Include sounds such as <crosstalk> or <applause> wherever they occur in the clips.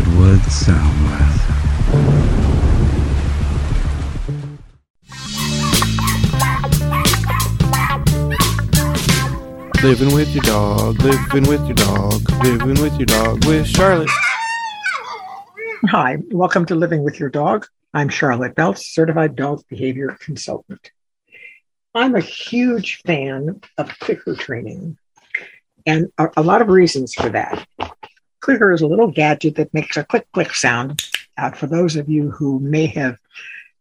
Redwood Soundwave. Living with your dog, living with your dog, living with your dog with Charlotte. Hi, welcome to Living with Your Dog. I'm Charlotte Belts, certified dog behavior consultant. I'm a huge fan of clicker training, and a, a lot of reasons for that. Clicker is a little gadget that makes a click click sound. Uh, for those of you who may have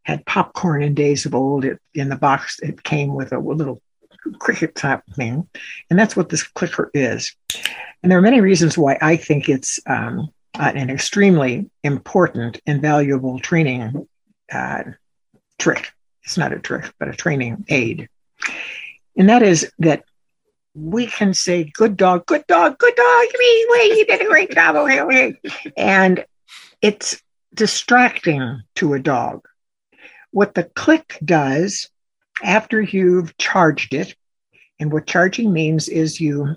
had popcorn in days of old, it, in the box it came with a little cricket type thing, and that's what this clicker is. And there are many reasons why I think it's um, an extremely important and valuable training uh, trick. It's not a trick, but a training aid. And that is that we can say, good dog, good dog, good dog, wait, you did a great job. Oh, okay. And it's distracting to a dog. What the click does after you've charged it, and what charging means is you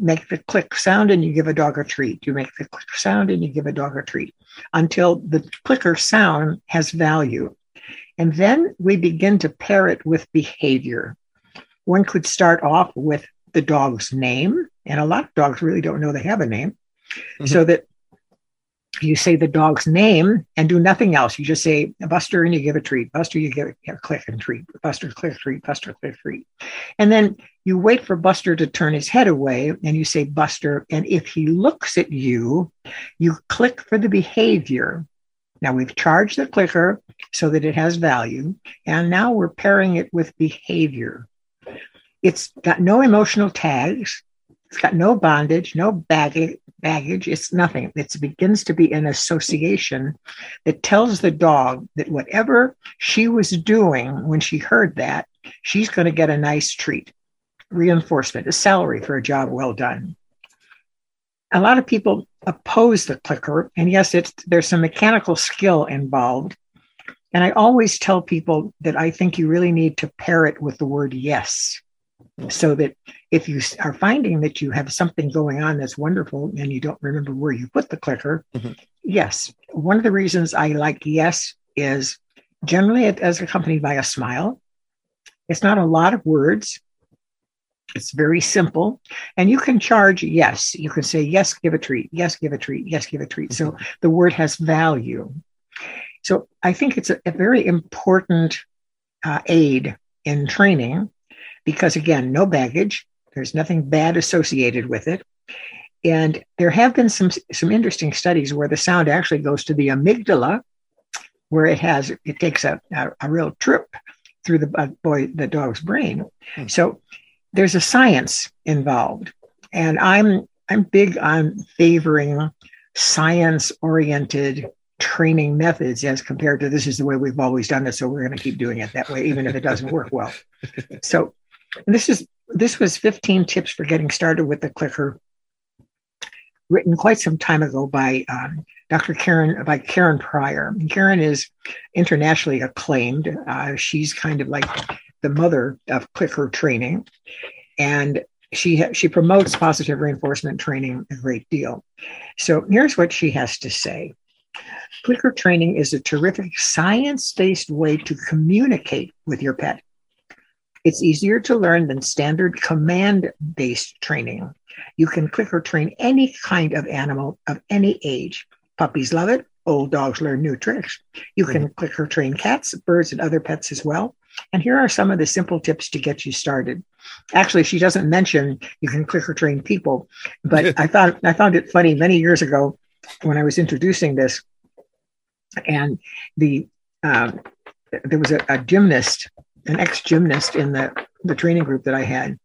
make the click sound and you give a dog a treat. You make the click sound and you give a dog a treat until the clicker sound has value. And then we begin to pair it with behavior. One could start off with the dog's name, and a lot of dogs really don't know they have a name, mm-hmm. so that you say the dog's name and do nothing else. You just say Buster and you give a treat. Buster, you give a click and treat. Buster, click, treat. Buster, click, treat. And then you wait for Buster to turn his head away and you say Buster. And if he looks at you, you click for the behavior. Now we've charged the clicker so that it has value. And now we're pairing it with behavior. It's got no emotional tags. It's got no bondage, no baggage, baggage. It's nothing. It begins to be an association that tells the dog that whatever she was doing when she heard that, she's going to get a nice treat, reinforcement, a salary for a job well done. A lot of people oppose the clicker, and yes, it's there's some mechanical skill involved. And I always tell people that I think you really need to pair it with the word yes so that if you are finding that you have something going on that's wonderful and you don't remember where you put the clicker, mm-hmm. yes. One of the reasons I like yes is generally it is accompanied by a smile. It's not a lot of words. It's very simple. And you can charge yes. You can say, yes, give a treat. Yes, give a treat. Yes, give a treat. Mm-hmm. So the word has value. So I think it's a, a very important uh, aid in training because again, no baggage. There's nothing bad associated with it. And there have been some some interesting studies where the sound actually goes to the amygdala, where it has it takes a, a, a real trip through the uh, boy the dog's brain. Hmm. So there's a science involved, and I'm I'm big on favoring science oriented training methods as compared to this is the way we've always done it so we're going to keep doing it that way even if it doesn't work well <laughs> so this is this was 15 tips for getting started with the clicker, written quite some time ago by um, Dr. Karen by Karen Pryor. Karen is internationally acclaimed. Uh, she's kind of like the mother of clicker training, and she she promotes positive reinforcement training a great deal. So here's what she has to say. Clicker training is a terrific science based way to communicate with your pet. It's easier to learn than standard command based training. You can clicker train any kind of animal of any age. Puppies love it. Old dogs learn new tricks. You can mm-hmm. clicker train cats, birds, and other pets as well. And here are some of the simple tips to get you started. Actually, she doesn't mention you can clicker train people, but <laughs> I thought I found it funny many years ago when I was introducing this, and the uh, there was a, a gymnast an ex gymnast in the the training group that I had,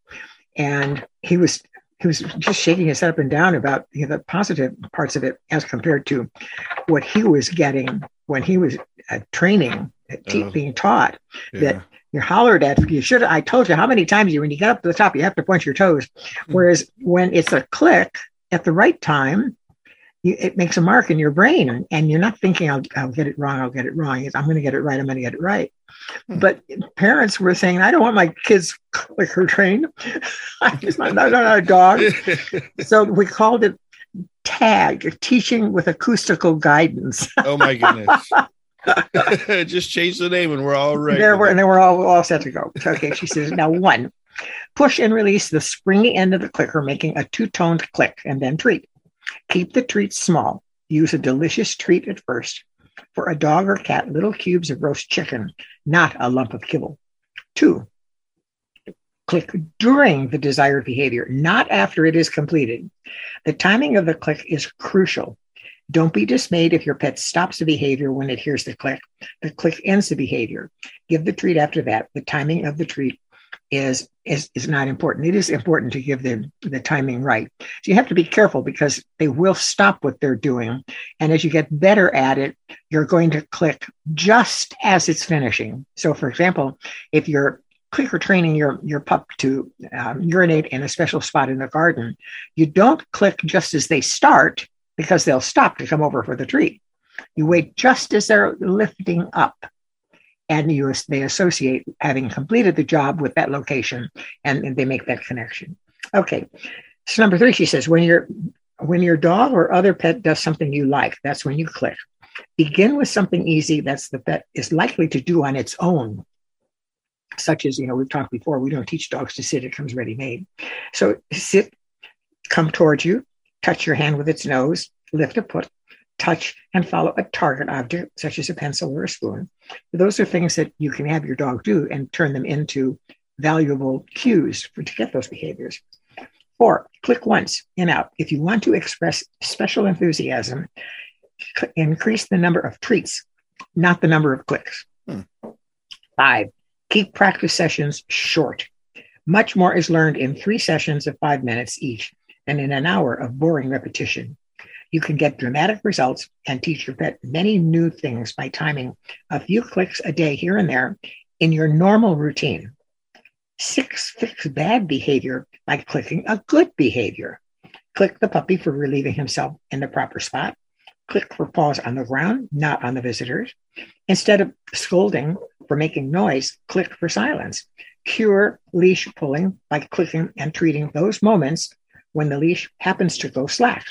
and he was he was just shaking his head up and down about you know, the positive parts of it as compared to what he was getting when he was uh, training, uh, being taught yeah. that you're hollered at you should I told you how many times you when you get up to the top you have to point your toes, mm-hmm. whereas when it's a click at the right time you, it makes a mark in your brain and you're not thinking I'll, I'll get it wrong i'll get it wrong i'm going to get it right i'm going to get it right hmm. but parents were saying i don't want my kids clicker trained i'm not, not, not a dog <laughs> so we called it tag teaching with acoustical guidance. Oh my goodness. <laughs> <laughs> Just change the name and we're all right. there we're, and then we're all, all set to go. Okay, she says, now one, push and release the springy end of the clicker, making a two-toned click, and then treat. Keep the treats small. Use a delicious treat at first. For a dog or cat, little cubes of roast chicken, not a lump of kibble. Two, click during the desired behavior, not after it is completed. The timing of the click is crucial. Don't be dismayed if your pet stops the behavior when it hears the click. The click ends the behavior. Give the treat after that. The timing of the treat is is is not important. It is important to give the the timing right. So you have to be careful because they will stop what they're doing, and as you get better at it, you're going to click just as it's finishing. So, for example, if you're clicker training your your pup to um, urinate in a special spot in the garden, you don't click just as they start because they'll stop to come over for the treat. You wait just as they're lifting up, and you they associate having completed the job with that location, and, and they make that connection. Okay, so number three, she says when your when your dog or other pet does something you like, that's when you click. Begin with something easy that's the pet is likely to do on its own such as you know we've talked before we don't teach dogs to sit it comes ready made so sit come towards you touch your hand with its nose lift a foot touch and follow a target object such as a pencil or a spoon. Those are things that you can have your dog do and turn them into valuable cues for to get those behaviors. Four click once and out. If you want to express special enthusiasm c- increase the number of treats not the number of clicks. Hmm. five keep practice sessions short. Much more is learned in three sessions of five minutes each than in an hour of boring repetition you can get dramatic results and teach your pet many new things by timing a few clicks a day here and there in your normal routine. Six, fix bad behavior by clicking a good behavior. Click the puppy for relieving himself in the proper spot. Click for paws on the ground, not on the visitors. Instead of scolding for making noise, click for silence. Cure leash pulling by clicking and treating those moments when the leash happens to go slack.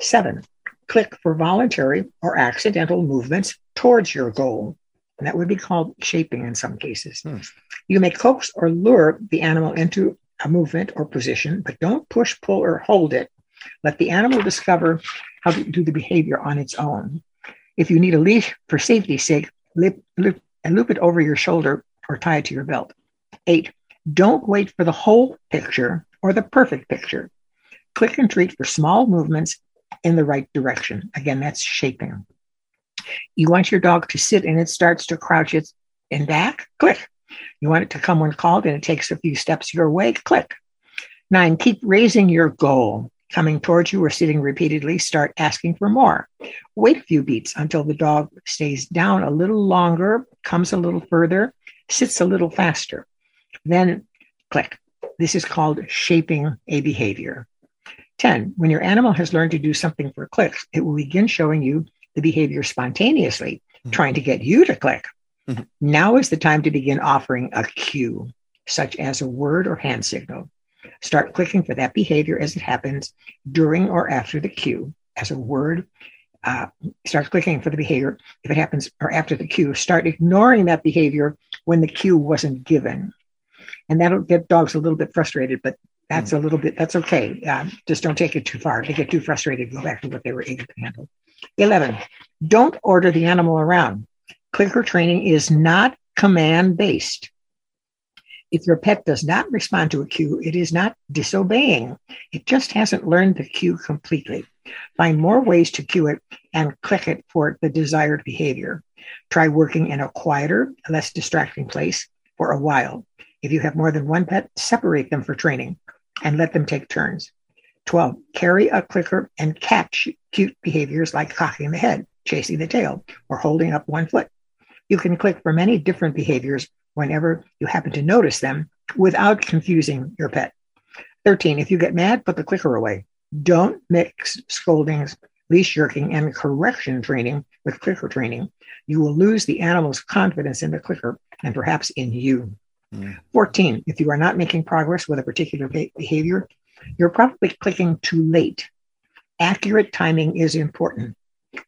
Seven, click for voluntary or accidental movements towards your goal. And that would be called shaping in some cases. Hmm. You may coax or lure the animal into a movement or position, but don't push, pull, or hold it. Let the animal discover how to do the behavior on its own. If you need a leash for safety's sake, lip, loop, and loop it over your shoulder or tie it to your belt. Eight, don't wait for the whole picture or the perfect picture. Click and treat for small movements in the right direction. Again, that's shaping. You want your dog to sit and it starts to crouch its in back, click. You want it to come when called and it takes a few steps your way, click. Nine, keep raising your goal. Coming towards you or sitting repeatedly, start asking for more. Wait a few beats until the dog stays down a little longer, comes a little further, sits a little faster. Then click. This is called shaping a behavior. 10. When your animal has learned to do something for clicks, it will begin showing you the behavior spontaneously, Mhm. trying to get you to click. Mhm. Now is the time to begin offering a cue, such as a word or hand signal. Start clicking for that behavior as it happens during or after the cue, as a word. Uh, start clicking for the behavior if it happens or after the cue. Start ignoring that behavior when the cue wasn't given. And that'll get dogs a little bit frustrated, but that's a little bit, that's okay. Um, just don't take it too far. They get too frustrated, go back to what they were able to handle. 11. Don't order the animal around. Clicker training is not command based. If your pet does not respond to a cue, it is not disobeying. It just hasn't learned the cue completely. Find more ways to cue it and click it for the desired behavior. Try working in a quieter, less distracting place for a while. If you have more than one pet, separate them for training and let them take turns. 12. Carry a clicker and catch cute behaviors like cocking the head, chasing the tail, or holding up one foot. You can click for many different behaviors whenever you happen to notice them without confusing your pet. 13. If you get mad, put the clicker away. Don't mix scoldings, leash jerking, and correction training with clicker training. You will lose the animal's confidence in the clicker and perhaps in you. Hmm. 14. If you are not making progress with a particular behavior, you're probably clicking too late. Accurate timing is important.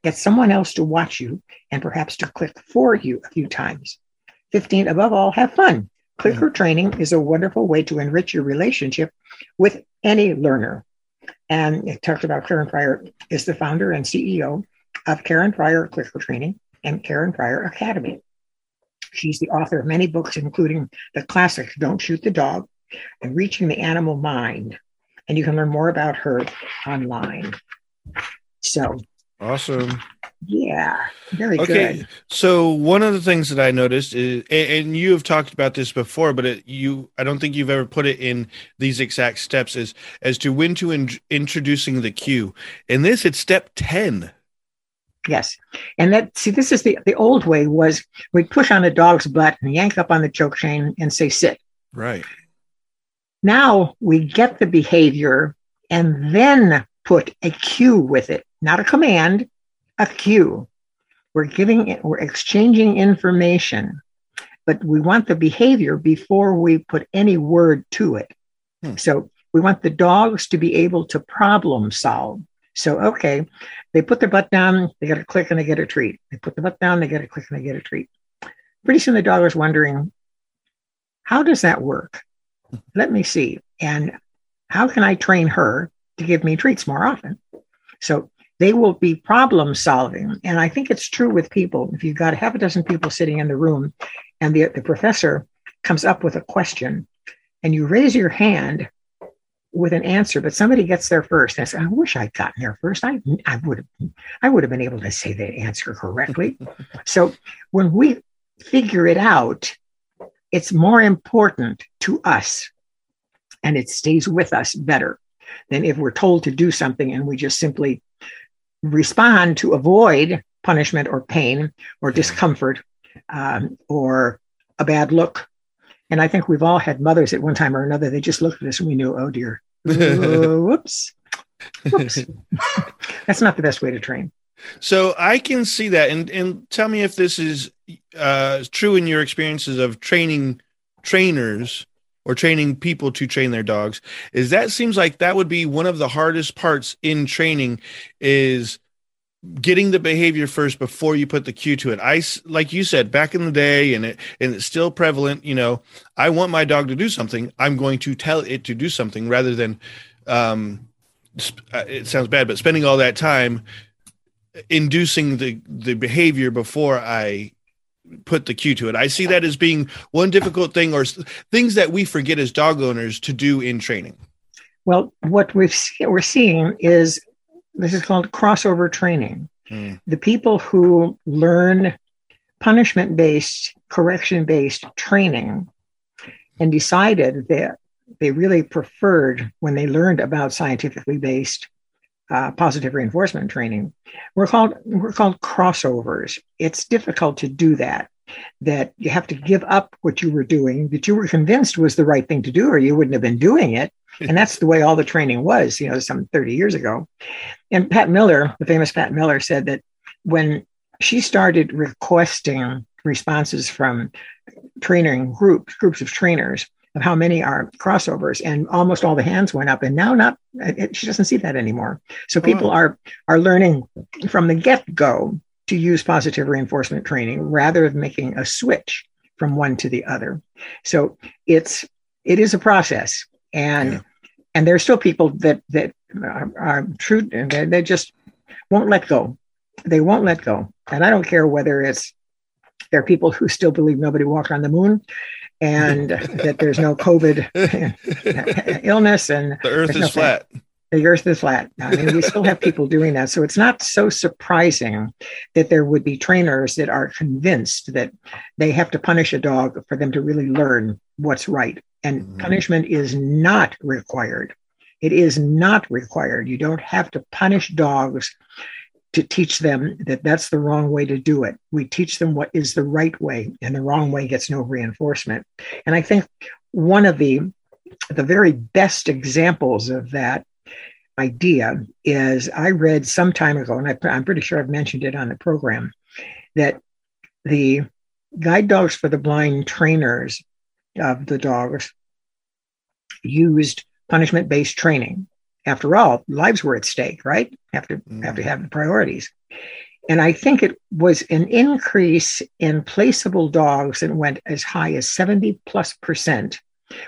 Get someone else to watch you and perhaps to click for you a few times. 15, above all, have fun. Clicker training is a wonderful way to enrich your relationship with any learner. And it talked about Karen Pryor is the founder and CEO of Karen Pryor Clicker Training and Karen Pryor Academy. She's the author of many books, including the classic Don't Shoot the Dog and Reaching the Animal Mind. And you can learn more about her online. So Awesome. Yeah, very Okay. good. So one of the things that I noticed is, and you have talked about this before, but it, you, I don't think you've ever put it in these exact steps as as to when to in, introducing the cue. In this, it's step ten. Yes. And that see, this is the the old way was we'd push on a dog's butt and yank up on the choke chain and say sit. Right. Now we get the behavior and then put a cue with it, not a command, a cue. We're giving it, we're exchanging information, but we want the behavior before we put any word to it. Hmm. So we want the dogs to be able to problem solve. So, okay, they put their butt down, they get a click and they get a treat. They put the butt down, they get a click and they get a treat. Pretty soon the dog is wondering, how does that work? Let me see. And how can I train her to give me treats more often? So they will be problem solving. And I think it's true with people. If you've got half a dozen people sitting in the room and the, the professor comes up with a question and you raise your hand with an answer, but somebody gets there first and says, I wish I'd gotten there first. I, I would have I would have been able to say the answer correctly. so when we figure it out, it's more important to us and it stays with us better than if we're told to do something and we just simply respond to avoid punishment or pain or discomfort um, or a bad look. And I think we've all had mothers at one time or another. They just looked at us and we knew, oh dear, <laughs> Uh, whoops, whoops. <laughs> That's not the best way to train. So I can see that, and and tell me if this is uh, true in your experiences of training trainers or training people to train their dogs. Is that seems like that would be one of the hardest parts in training is getting the behavior first before you put the cue to it. I like you said back in the day, and it and it's still prevalent. You know, I want my dog to do something. I'm going to tell it to do something rather than. Um, uh, it sounds bad, but spending all that time inducing the the behavior before I put the cue to it. I see that as being one difficult thing or things that we forget as dog owners to do in training. Well, what we've we're seeing is this is called crossover training. Mm. The people who learn punishment based, correction based training and decided that they really preferred when they learned about scientifically based uh, positive reinforcement training we're called we're called crossovers it's difficult to do that that you have to give up what you were doing that you were convinced was the right thing to do or you wouldn't have been doing it <laughs> and that's the way all the training was you know some 30 years ago. And pat miller the famous pat miller said that when she started requesting responses from training groups groups of trainers of how many are crossovers and almost all the hands went up and now not it, she doesn't see that anymore. So Oh, people wow. are are learning from the get-go to use positive reinforcement training rather than making a switch from one to the other. So it's it is a process and Yeah. and there's still people that that are, are true and they, they just won't let go they won't let go and i don't care whether it's there are people who still believe nobody walked on the moon and <laughs> that there's no covid <laughs> <laughs> illness and the earth There's no is flat. The earth is flat. I mean, we still have people doing that. So it's not so surprising that there would be trainers that are convinced that they have to punish a dog for them to really learn what's right. And Mhm. punishment is not required. It is not required. You don't have to punish dogs to teach them that that's the wrong way to do it. We teach them what is the right way, and the wrong way gets no reinforcement. And I think one of the the very best examples of that idea is I read some time ago, and I, I'm pretty sure I've mentioned it on the program, that the guide dogs for the blind trainers of the dogs used punishment based training. after all, lives were at stake, right? Have to Mm. have to have the priorities. And I think it was an increase in placeable dogs that went as high as 70 plus percent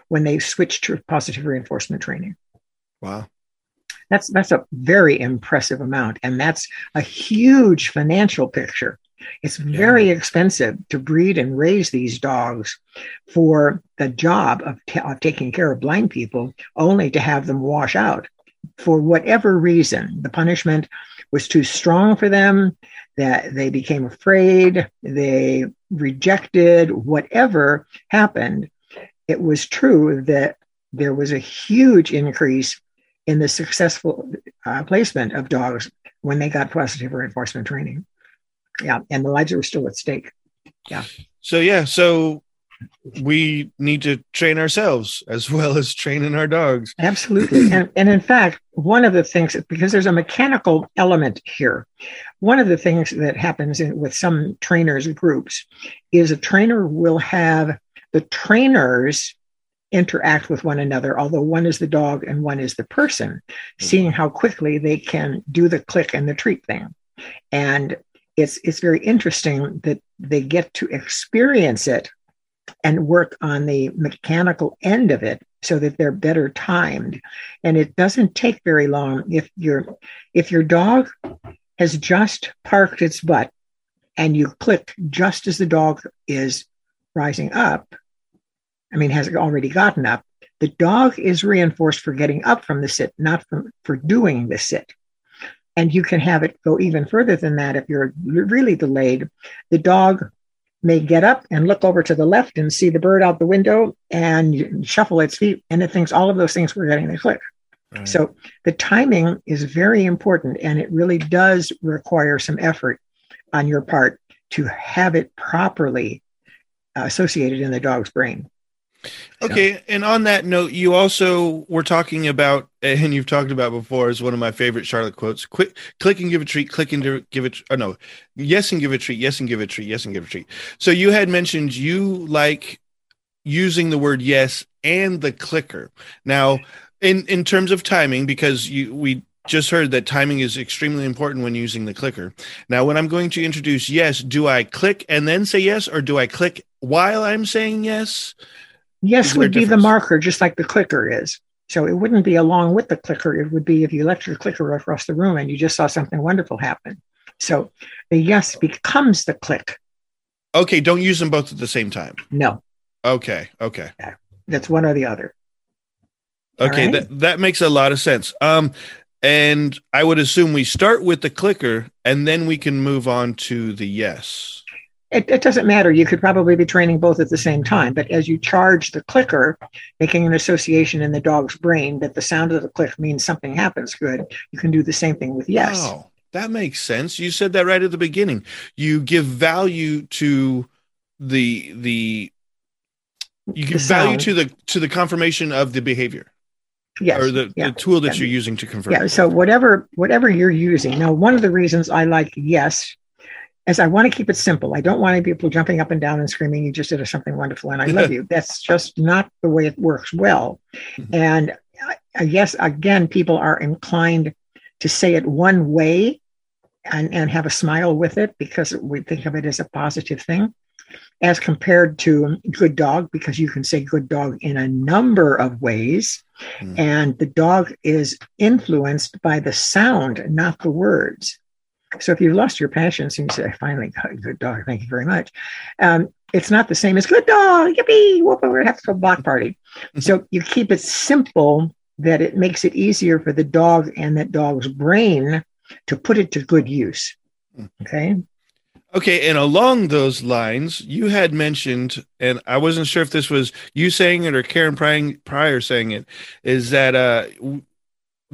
when they switched to positive reinforcement training. Wow. That's that's a very impressive amount, and that's a huge financial picture. It's very expensive to breed and raise these dogs for the job of, ta- of taking care of blind people, only to have them wash out for whatever reason. The punishment was too strong for them. That they became afraid. They rejected whatever happened. It was true that there was a huge increase in the successful uh, placement of dogs when they got positive reinforcement training. Yeah, and the lives were still at stake. Yeah. So yeah, so we need to train ourselves as well as training our dogs. Absolutely. <clears throat> and, and in fact, one of the things, because there's a mechanical element here, one of the things that happens in, with some trainers groups is a trainer will have the trainers interact with one another, although one is the dog and one is the person, mm-hmm. seeing how quickly they can do the click and the treat thing. And it's it's very interesting that they get to experience it and work on the mechanical end of it so that they're better timed and it doesn't take very long if your if your dog has just parked its butt and you click just as the dog is rising up i mean has already gotten up. The dog is reinforced for getting up from the sit not from for doing the sit. And you can have it go even further than that if you're really delayed. The dog may get up and look over to the left and see the bird out the window and shuffle its feet and it thinks all of those things were getting the click Right. so the timing is very important and it really does require some effort on your part to have it properly associated in the dog's brain Okay, and on that note, you also were talking about, eh, and you've talked about before, is one of my favorite Charlotte quotes: "Quick, click and give a treat, click and give it." Oh no, yes and give a treat, yes and give a treat, yes and give a treat. So you had mentioned you like using the word yes and the clicker. Now, in in terms of timing, because you we just heard that timing is extremely important when using the clicker. Now, when I'm going to introduce yes, do I click and then say yes, or do I click while I'm saying yes? Yes would be the marker, just like the clicker is. So it wouldn't be along with the clicker. It would be if you left your clicker across the room and you just saw something wonderful happen. So the yes becomes the click. Okay, don't use them both at the same time. No, Okay, okay. that's one or the other. Okay, right. that that makes a lot of sense. Um and I would assume we start with the clicker and then we can move on to the yes. It, it doesn't matter. You could probably be training both at the same time, but as you charge the clicker, making an association in the dog's brain that the sound of the click means something happens good, you can do the same thing with yes. Wow, that makes sense. You said that right at the beginning. You give value to the the you give value to the to the confirmation of the behavior Yes. or the, yeah. the tool that Yeah. you're using to confirm. Yeah. So whatever whatever you're using. Now, one of the reasons I like yes is I want to keep it simple. I don't want people jumping up and down and screaming, you just did something wonderful and I love you. <laughs> That's just not the way it works well. Mhm. And I, I guess again, people are inclined to say it one way and, and have a smile with it because we think of it as a positive thing. As compared to good dog, because you can say good dog in a number of ways, Hmm. and the dog is influenced by the sound, not the words. So if you've lost your patience and you say, I finally got a good dog, thank you very much. Um, it's not the same as good dog, yippee, whoop, we're gonna have to go block party. so you keep it simple that it makes it easier for the dog and that dog's brain to put it to good use. Okay. Okay, and along those lines, you had mentioned, and I wasn't sure if this was you saying it or Karen Pryor, saying it, is that uh,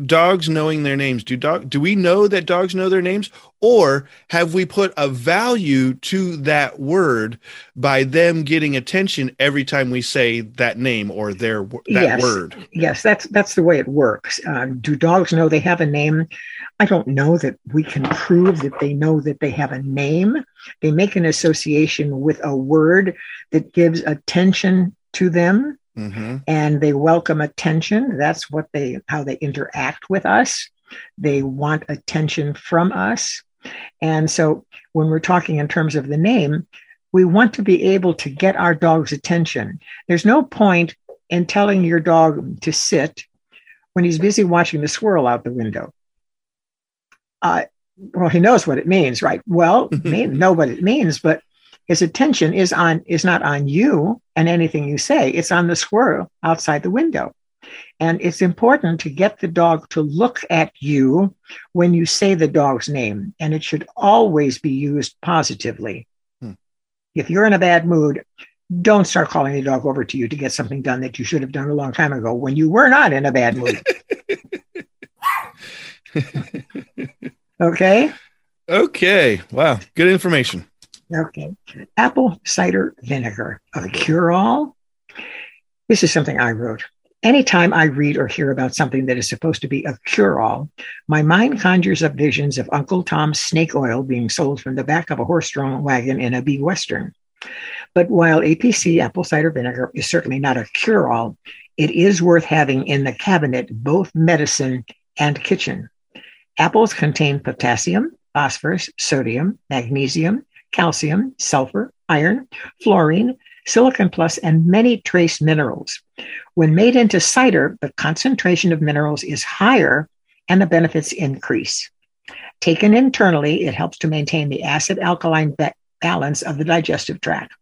dogs knowing their names. Do dog? Do we know that dogs know their names, or have we put a value to that word by them getting attention every time we say that name or their that Yes. word? Yes, that's that's the way it works. Uh, do dogs know they have a name? I don't know that we can prove that they know that they have a name. They make an association with a word that gives attention to them. Hmm and they welcome attention. That's what they how they interact with us. They want attention from us. And so when we're talking in terms of the name, we want to be able to get our dog's attention. There's no point in telling your dog to sit when he's busy watching the squirrel out the window. Uh, well, he knows what it means, right? Well, <laughs> may know what it means, but his attention is on is not on you and anything you say. It's on the squirrel outside the window. And it's important to get the dog to look at you when you say the dog's name, and it should always be used positively. Hmm. If you're in a bad mood, don't start calling the dog over to you to get something done that you should have done a long time ago when you were not in a bad mood. <laughs> okay. Okay. Wow. Good information. Okay. Apple cider vinegar, a cure all. This is something I wrote. Anytime I read or hear about something that is supposed to be a cure all, my mind conjures up visions of Uncle Tom's snake oil being sold from the back of a horse drawn wagon in a B western. But while APC apple cider vinegar is certainly not a cure all, it is worth having in the cabinet, both medicine and kitchen. Apples contain potassium, phosphorus, sodium, magnesium, calcium, sulfur, iron, fluorine, silicon plus, and many trace minerals. When made into cider, the concentration of minerals is higher and the benefits increase. Taken internally, it helps to maintain the acid alkaline ba- balance of the digestive tract.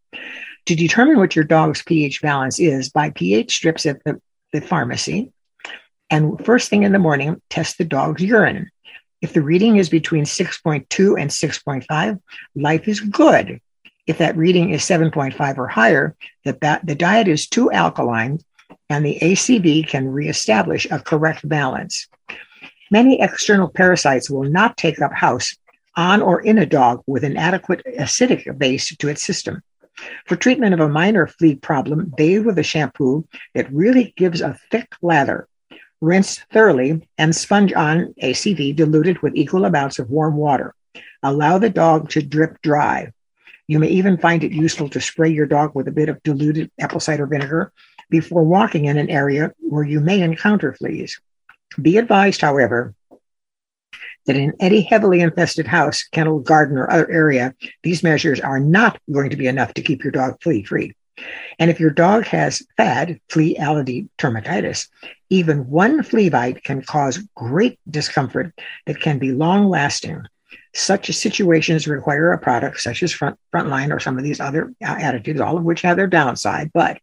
To determine what your dog's pH balance is, buy pH strips at the, the pharmacy. And first thing in the morning, test the dog's urine. If the reading is between 6.2 and 6.5, life is good. If that reading is 7.5 or higher, the, the diet is too alkaline and the ACV can reestablish a correct balance. Many external parasites will not take up house on or in a dog with an adequate acidic base to its system. For treatment of a minor flea problem, bathe with a shampoo that really gives a thick lather. Rinse thoroughly and sponge on ACV diluted with equal amounts of warm water. Allow the dog to drip dry. You may even find it useful to spray your dog with a bit of diluted apple cider vinegar before walking in an area where you may encounter fleas. Be advised, however, that in any heavily infested house, kennel, garden, or other area, these measures are not going to be enough to keep your dog flea free. And if your dog has FAD, flea allergy dermatitis, even one flea bite can cause great discomfort that can be long lasting. Such situations require a product such as front, Frontline or some of these other attitudes, all of which have their downside. But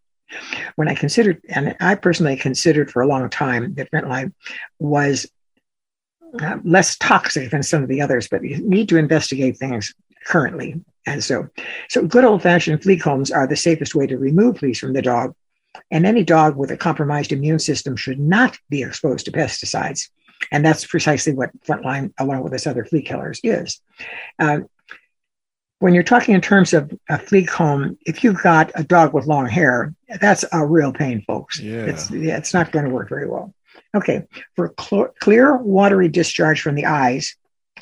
when I considered, and I personally considered for a long time that Frontline was uh, less toxic than some of the others, but you need to investigate things currently. And so, so good old fashioned flea combs are the safest way to remove fleas from the dog. And any dog with a compromised immune system should not be exposed to pesticides. And that's precisely what Frontline, along with this other flea killers, is. Uh, when you're talking in terms of a flea comb, if you've got a dog with long hair, that's a real pain, folks. Yeah. It's, yeah, it's not going to work very well. Okay, for cl- clear, watery discharge from the eyes,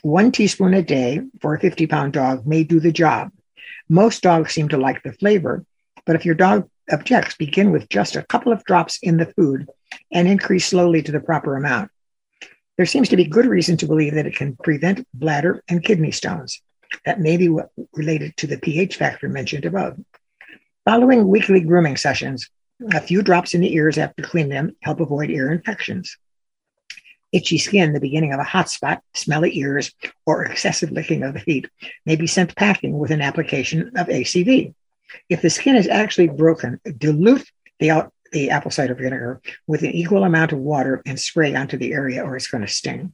one teaspoon a day for a 50 pound dog may do the job. Most dogs seem to like the flavor, but if your dog objects, begin with just a couple of drops in the food and increase slowly to the proper amount. There seems to be good reason to believe that it can prevent bladder and kidney stones. That may be related to the pH factor mentioned above. Following weekly grooming sessions, a few drops in the ears after cleaning them help avoid ear infections. Itchy skin, the beginning of a hot spot, smelly ears, or excessive licking of the feet may be sent packing with an application of ACV. If the skin is actually broken, dilute the, the apple cider vinegar with an equal amount of water and spray onto the area or it's going to sting.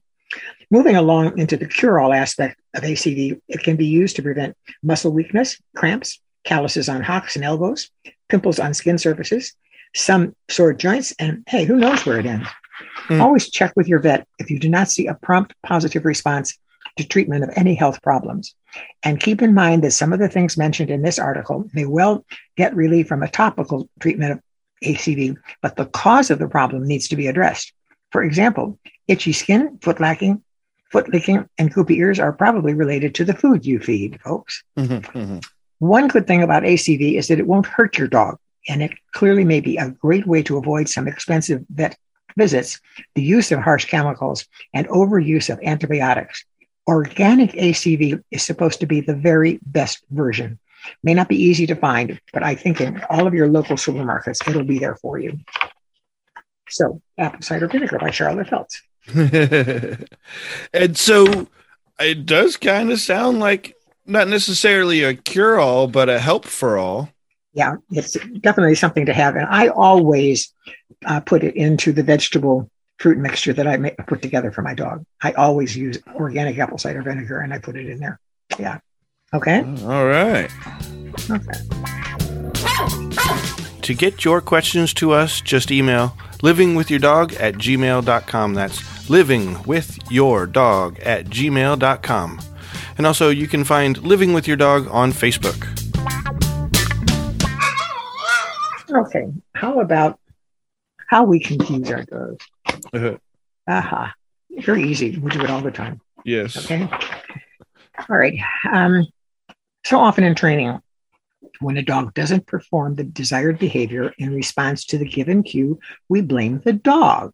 Moving along into the cure all aspect of ACV, it can be used to prevent muscle weakness, cramps, calluses on hocks and elbows, pimples on skin surfaces, some sore joints, and hey, who knows where it ends? Hmm. Always check with your vet if you do not see a prompt positive response to treatment of any health problems. And keep in mind that some of the things mentioned in this article may well get relief from a topical treatment of ACV, but the cause of the problem needs to be addressed. For example, itchy skin, foot lacking, foot licking, and goopy ears are probably related to the food you feed, folks. Mhm, mhm. One good thing about ACV is that it won't hurt your dog. and it clearly may be a great way to avoid some expensive vet visits, the use of harsh chemicals, and overuse of antibiotics. Organic ACV is supposed to be the very best version. May not be easy to find, but I think in all of your local supermarkets, it'll be there for you. So, apple cider vinegar by Charlotte Feltz. <laughs> and so it does kind of sound like not necessarily a cure all, but a help for all. Yeah, it's definitely something to have. And I always uh, put it into the vegetable fruit mixture that I make, put together for my dog. I always use organic apple cider vinegar and I put it in there. Yeah. Okay. All right. Okay. To get your questions to us, just email livingwithyourdog at gmail.com. That's livingwithyourdog at gmail.com. And also, you can find Living With Your Dog on Facebook. Okay. How about how we confuse our dogs? Uh-huh. Aha. Very easy. We do it all the time. Yes. Okay. All right. Um, so often in training, when a dog doesn't perform the desired behavior in response to the given cue, we blame the dog.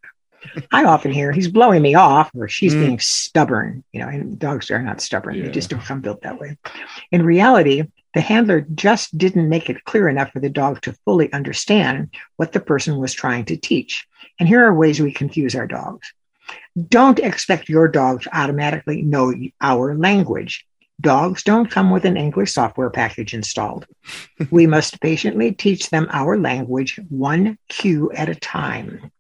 I often hear he's blowing me off or she's Mm. being stubborn. You know, and dogs are not stubborn. Yeah. They just don't come built that way. In reality, the handler just didn't make it clear enough for the dog to fully understand what the person was trying to teach. And here are ways we confuse our dogs. Don't expect your dog to automatically know our language. Dogs don't come with an English software package installed. we <laughs> must patiently teach them our language one cue at a time.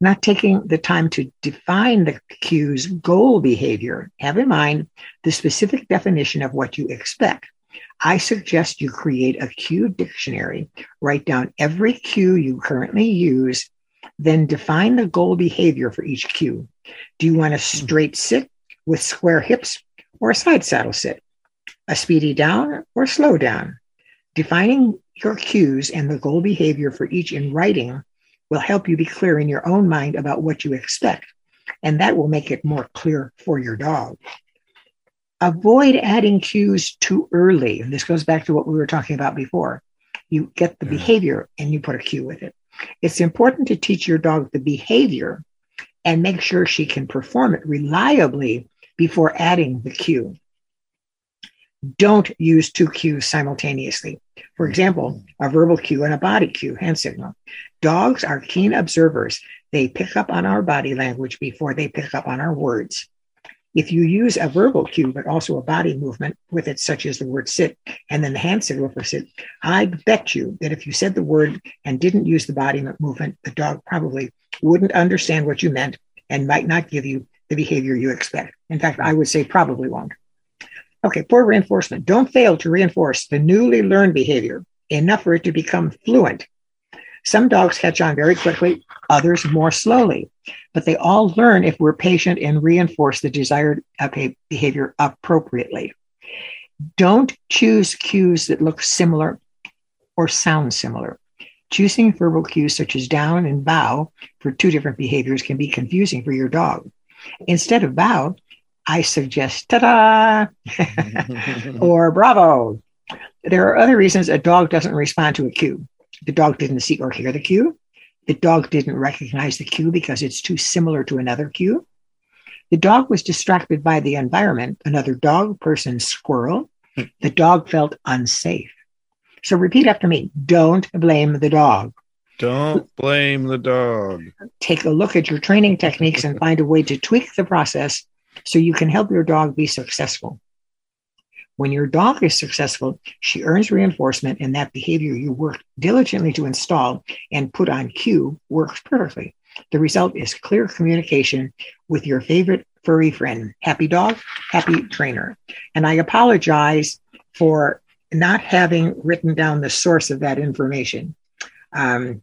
Not taking the time to define the cue's goal behavior. Have in mind the specific definition of what you expect. I suggest you create a cue dictionary. Write down every cue you currently use, then define the goal behavior for each cue. Do you want a hmm. straight sit with square hips or a side saddle sit? A speedy down or slow down? Defining your cues and the goal behavior for each in writing will help you be clear in your own mind about what you expect, and that will make it more clear for your dog. Avoid adding cues too early. And this goes back to what we were talking about before. You get the Yeah. behavior and you put a cue with it. It's important to teach your dog the behavior and make sure she can perform it reliably before adding the cue. Don't use two cues simultaneously. For example, a verbal cue and a body cue, hand signal. Dogs are keen observers. They pick up on our body language before they pick up on our words. If you use a verbal cue, but also a body movement with it, such as the word sit and then the hand signal for sit, I bet you that if you said the word and didn't use the body movement, the dog probably wouldn't understand what you meant and might not give you the behavior you expect. In fact, I would say probably won't. Okay, poor reinforcement. Don't fail to reinforce the newly learned behavior enough for it to become fluent. Some dogs catch on very quickly, others more slowly, but they all learn if we're patient and reinforce the desired behavior appropriately. Don't choose cues that look similar or sound similar. Choosing verbal cues such as down and bow for two different behaviors can be confusing for your dog. Instead of bow, I suggest ta da <laughs> <laughs> or bravo. There are other reasons a dog doesn't respond to a cue. The dog didn't see or hear the cue. The dog didn't recognize the cue because it's too similar to another cue. The dog was distracted by the environment, another dog, person, squirrel. The dog felt unsafe. So repeat after me don't blame the dog. Don't blame the dog. Take a look at your training techniques and find a way to tweak the process so you can help your dog be successful. When your dog is successful, she earns reinforcement, and that behavior you worked diligently to install and put on cue works perfectly. The result is clear communication with your favorite furry friend. Happy dog, happy trainer. And I apologize for not having written down the source of that information. Um,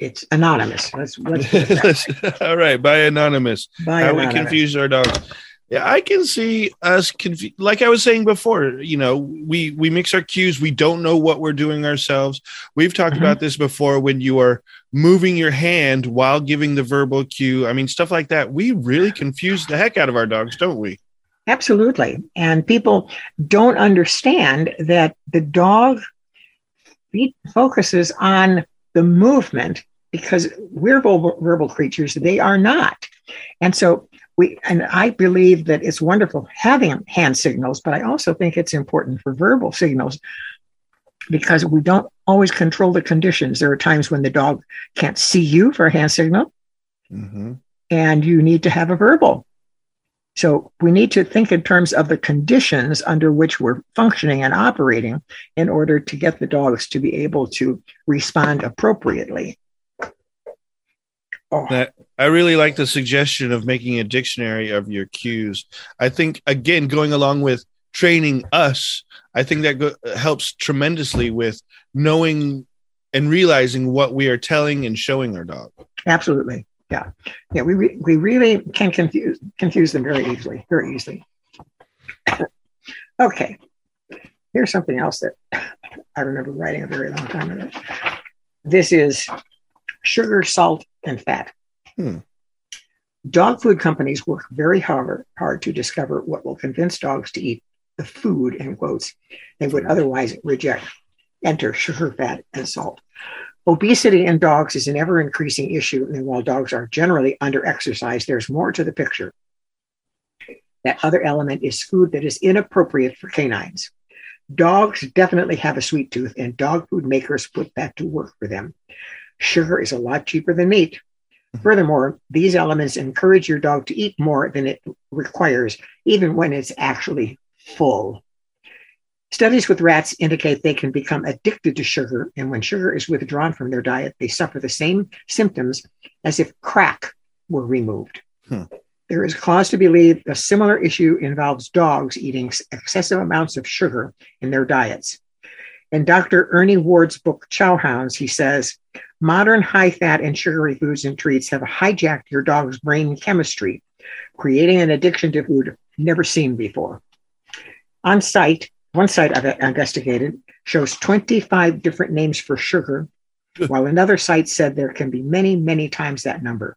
it's anonymous. Let's, let's put it that <laughs> way. All right, by anonymous. By How we confuse our dogs. Yeah, I can see us confu- like I was saying before, you know, we we mix our cues, we don't know what we're doing ourselves. We've talked Mhm. about this before when you are moving your hand while giving the verbal cue. I mean, stuff like that. We really confuse the heck out of our dogs, don't we? Absolutely. And people don't understand that the dog focuses on the movement because we're verbal, verbal creatures, they are not. And so we, and I believe that it's wonderful having hand signals, but I also think it's important for verbal signals because we don't always control the conditions. There are times when the dog can't see you for a hand signal, Mm-hmm. and you need to have a verbal. So we need to think in terms of the conditions under which we're functioning and operating in order to get the dogs to be able to respond appropriately. Oh, That I really like the suggestion of making a dictionary of your cues. I think again, going along with training us, I think that go- helps tremendously with knowing and realizing what we are telling and showing our dog. absolutely. Yeah. Yeah. We, re- we really can confuse, confuse them very easily, very easily. <coughs> okay. Here's something else that I remember writing a very long time ago. This is sugar, salt, and fat. Hmm. Dog food companies work very hard, hard to discover what will convince dogs to eat the food, in quotes, they would otherwise reject. Enter sugar, fat, and salt. Obesity in dogs is an ever increasing issue, and while dogs are generally under exercised, there's more to the picture. That other element is food that is inappropriate for canines. Dogs definitely have a sweet tooth, and dog food makers put that to work for them. Sugar is a lot cheaper than meat. Furthermore, these elements encourage your dog to eat more than it requires, even when it's actually full. Studies with rats indicate they can become addicted to sugar, and when sugar is withdrawn from their diet, they suffer the same symptoms as if crack were removed. Hmm. There is cause to believe a similar issue involves dogs eating excessive amounts of sugar in their diets. In Dr. Ernie Ward's book, Chowhounds, he says modern high fat and sugary foods and treats have hijacked your dog's brain chemistry, creating an addiction to food never seen before. On site, one site I've investigated shows 25 different names for sugar, while another site said there can be many, many times that number.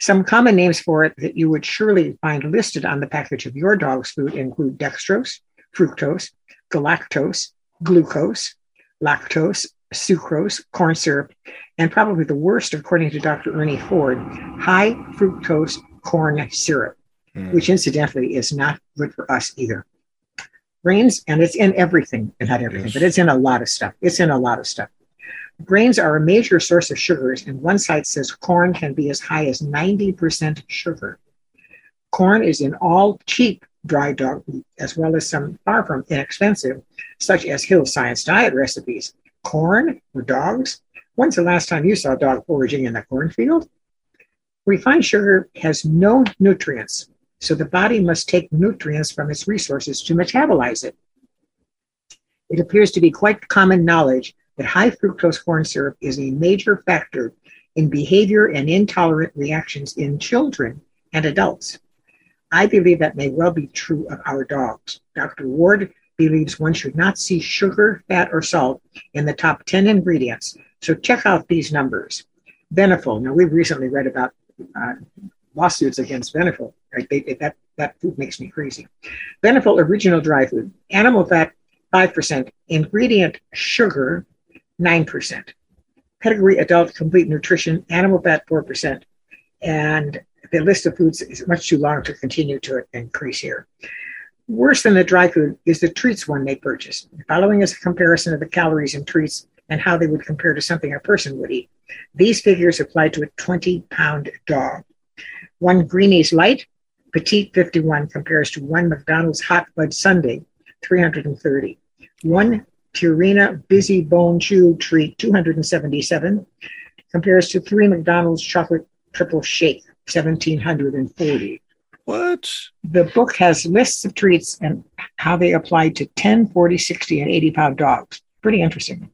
Some common names for it that you would surely find listed on the package of your dog's food include dextrose, fructose, galactose, glucose, lactose, sucrose, corn syrup, and probably the worst, according to Dr. Ernie Ford, high fructose corn syrup, Hmm. which incidentally is not good for us either. Grains, and it's in everything, and not everything, Yes. but it's in a lot of stuff. It's in a lot of stuff. Grains are a major source of sugars, and one site says corn can be as high as 90% sugar. Corn is in all cheap dry dog food, as well as some far from inexpensive, such as Hill Science diet recipes. Corn for dogs? When's the last time you saw a dog foraging in a cornfield? Refined sugar has no nutrients, so the body must take nutrients from its resources to metabolize it. It appears to be quite common knowledge that high fructose corn syrup is a major factor in behavior and intolerant reactions in children and adults. I believe that may well be true of our dogs. Dr. Ward believes one should not see sugar, fat, or salt in the top 10 ingredients. So check out these numbers. Beneful. Now, we've recently read about uh, lawsuits against Beneful. Right? They, they- that, that food makes me crazy. Beneful original dry food. Animal fat, 5%. Ingredient sugar, 9%. Pedigree adult complete nutrition, animal fat, 4%. And the list of foods is much too long to continue to increase here. Worse than the dry food is the treats one may purchase. Following is a comparison of the calories in treats and how they would compare to something a person would eat. These figures apply to a 20 pound dog. One Greenies Light, Petite 51 compares to one McDonald's Hot Fudge Sundae, 330. One Purina Busy Bone Chew Treat, 277, compares to three McDonald's Chocolate Triple Shake, 1740 What? the book has lists of treats and how they apply to 10, 40, 60, and 80 pound dogs. Pretty interesting.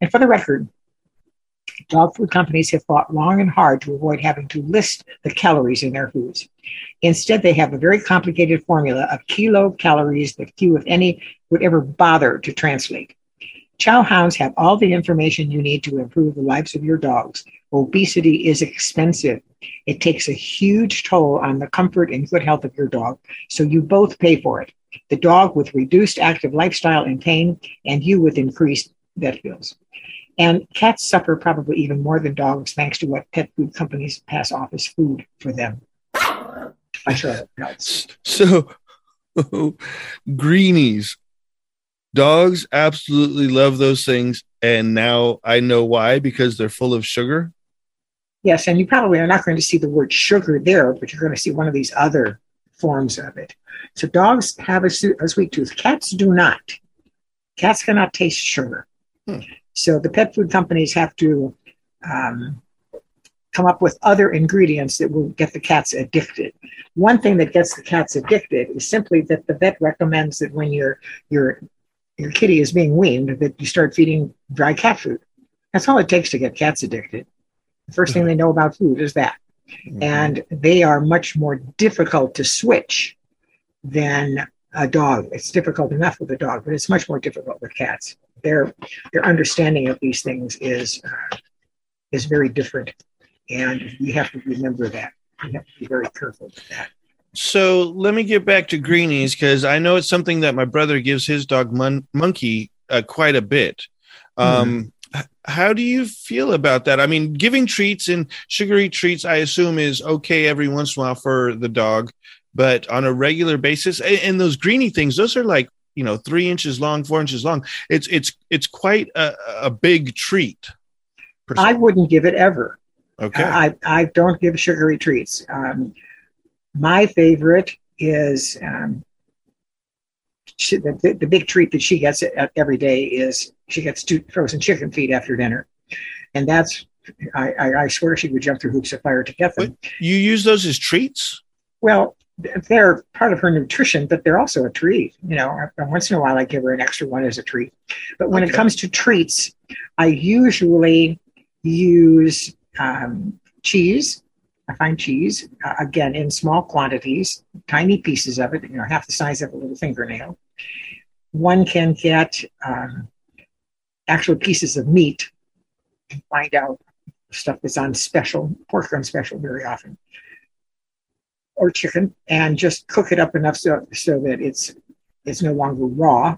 And for the record, dog food companies have fought long and hard to avoid having to list the calories in their foods. Instead, they have a very complicated formula of kilo calories that few, if any, would ever bother to translate. Chow hounds have all the information you need to improve the lives of your dogs. Obesity is expensive. It takes a huge toll on the comfort and good health of your dog, so you both pay for it. The dog with reduced active lifestyle and pain, and you with increased vet bills. And cats suffer probably even more than dogs thanks to what pet food companies pass off as food for them. By Charlotte Peltz. So, <laughs> greenies. Dogs absolutely love those things. And now I know why because they're full of sugar. Yes, and you probably are not going to see the word sugar there, but you're going to see one of these other forms of it. So dogs have a, su- a sweet tooth. Cats do not. Cats cannot taste sugar. Hmm. So the pet food companies have to um, come up with other ingredients that will get the cats addicted. One thing that gets the cats addicted is simply that the vet recommends that when your your your kitty is being weaned, that you start feeding dry cat food. That's all it takes to get cats addicted. First thing they know about food is that and they are much more difficult to switch than a dog. It's difficult enough with a dog, but it's much more difficult with cats. Their their understanding of these things is uh, is very different, and we have to remember that. We have to be very careful with that. So let me get back to greenies because I know it's something that my brother gives his dog Mon- Monkey uh, quite a bit. Um, h- How do you feel about that? I mean, giving treats and sugary treats, I assume, is okay every once in a while for the dog, but on a regular basis, and, and those greeny things, those are like you know three inches long, four inches long. It's it's it's quite a, a big treat. I wouldn't give it ever. okay. I, I don't give sugary treats. Um, my favorite is um, she, the, the, big treat that she gets every day is she gets two frozen chicken feet after dinner. And that's, I, I, I swear she would jump through hoops of fire to get them. you use those as treats? Well, they're part of her nutrition, but they're also a treat. You know, once in a while I give her an extra one as a treat. But when it comes to treats, I usually use um, cheese. I find cheese uh, again in small quantities, tiny pieces of it, you know, half the size of a little fingernail. One can get um, actual pieces of meat and find out stuff that's on special, pork on special very often or chicken and just cook it up enough so, so that it's it's no longer raw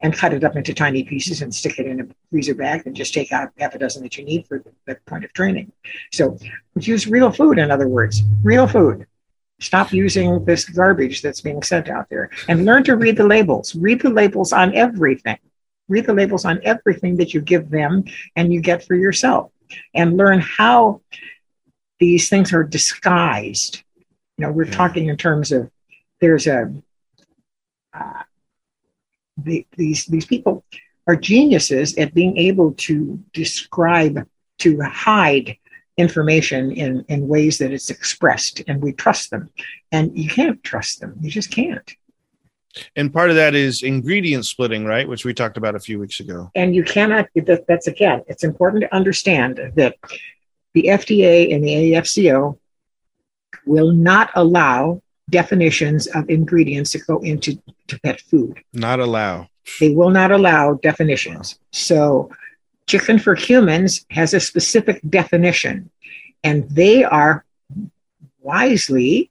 and cut it up into tiny pieces and stick it in a freezer bag and just take out half a dozen that you need for the, the point of training. So use real food, in other words, real food. Stop using this garbage that's being sent out there and learn to read the labels. Read the labels on everything. Read the labels on everything that you give them and you get for yourself and learn how these things are disguised. You know, we're Yeah. talking in terms of there's a uh, the, these these people are geniuses at being able to describe to hide information in in ways that it's expressed and we trust them and you can't trust them you just can't And part of that is ingredient splitting, right? Which we talked about a few weeks ago. and you cannot that, that's again it's important to understand that the fda and the AAFCO will not allow definitions of ingredients that go into to pet food Not allow. they will not allow definitions. So, chicken for humans has a specific definition, and they are wisely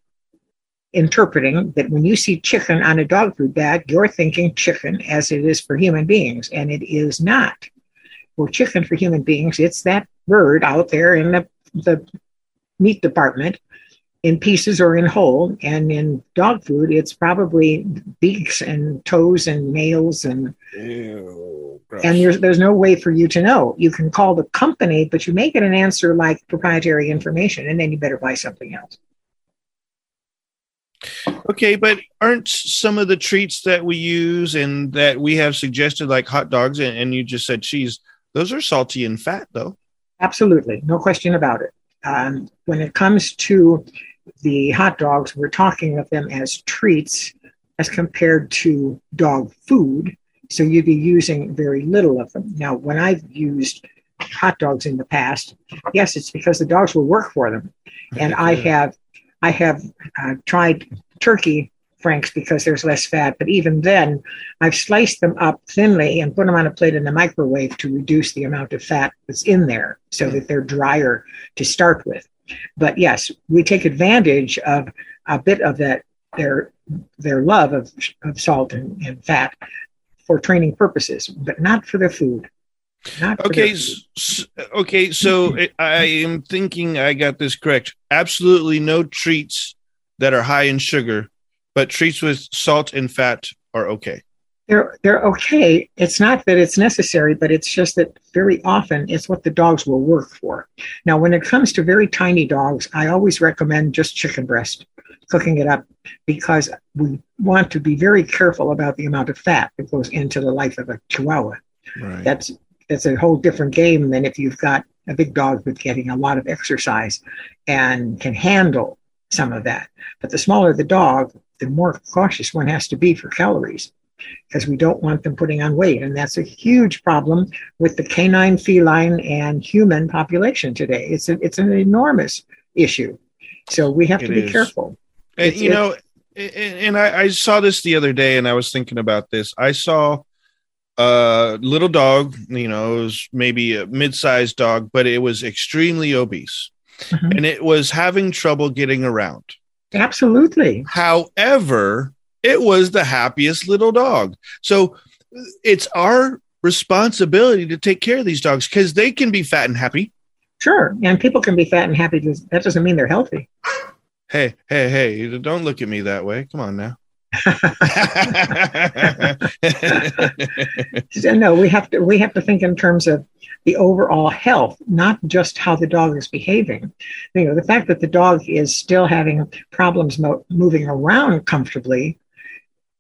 interpreting that when you see chicken on a dog food bag, you're thinking chicken as it is for human beings, and it is not. For chicken for human beings, it's that bird out there in the, the meat department in pieces or in whole. And in dog food, it's probably beaks and toes and nails and Ew, and there's there's no way for you to know. You can call the company, but you may get an answer like proprietary information, and then you better buy something else. Okay, but aren't some of the treats that we use and that we have suggested, like hot dogs, and, and you just said cheese, those are salty and fat, though. Absolutely, no question about it. Um, when it comes to the hot dogs, we're talking of them as treats as compared to dog food. So you'd be using very little of them. Now, when I've used hot dogs in the past, yes, it's because the dogs will work for them, and I have I have uh, tried turkey franks because there's less fat, but even then, I've sliced them up thinly and put them on a plate in the microwave to reduce the amount of fat that's in there so that they're drier to start with. But yes, we take advantage of a bit of that their their love of, of salt and, and fat for training purposes, but not for the food. Not Okay, their- s- s- okay. So <clears throat> I am thinking I got this correct. Absolutely no treats that are high in sugar, but treats with salt and fat are okay. they're they're okay. It's not that it's necessary, but it's just that very often it's what the dogs will work for. Now, when it comes to very tiny dogs, I always recommend just chicken breast, cooking it up, because we want to be very careful about the amount of fat that goes into the life of a Chihuahua. Right. That's that's a whole different game than if you've got a big dog that's getting a lot of exercise and can handle some of that. But the smaller the dog, the more cautious one has to be for calories because we don't want them putting on weight. And that's a huge problem with the canine, feline, and human population today. It's, a, it's an enormous issue. So we have It to be is. careful. And, It's- you know, and, and I, I saw this the other day, and I was thinking about this. I saw a little dog. You know, it was maybe a mid-sized dog, but it was extremely obese, Mhm. and it was having trouble getting around. Absolutely. However, it was the happiest little dog. So it's our responsibility to take care of these dogs because they can be fat and happy. Sure. And people can be fat and happy. That doesn't mean they're healthy. Hey, hey, hey, don't look at me that way. Come on now. So, no, we have to we have to think in terms of the overall health, not just how the dog is behaving. You know, the fact that the dog is still having problems mo- moving around comfortably,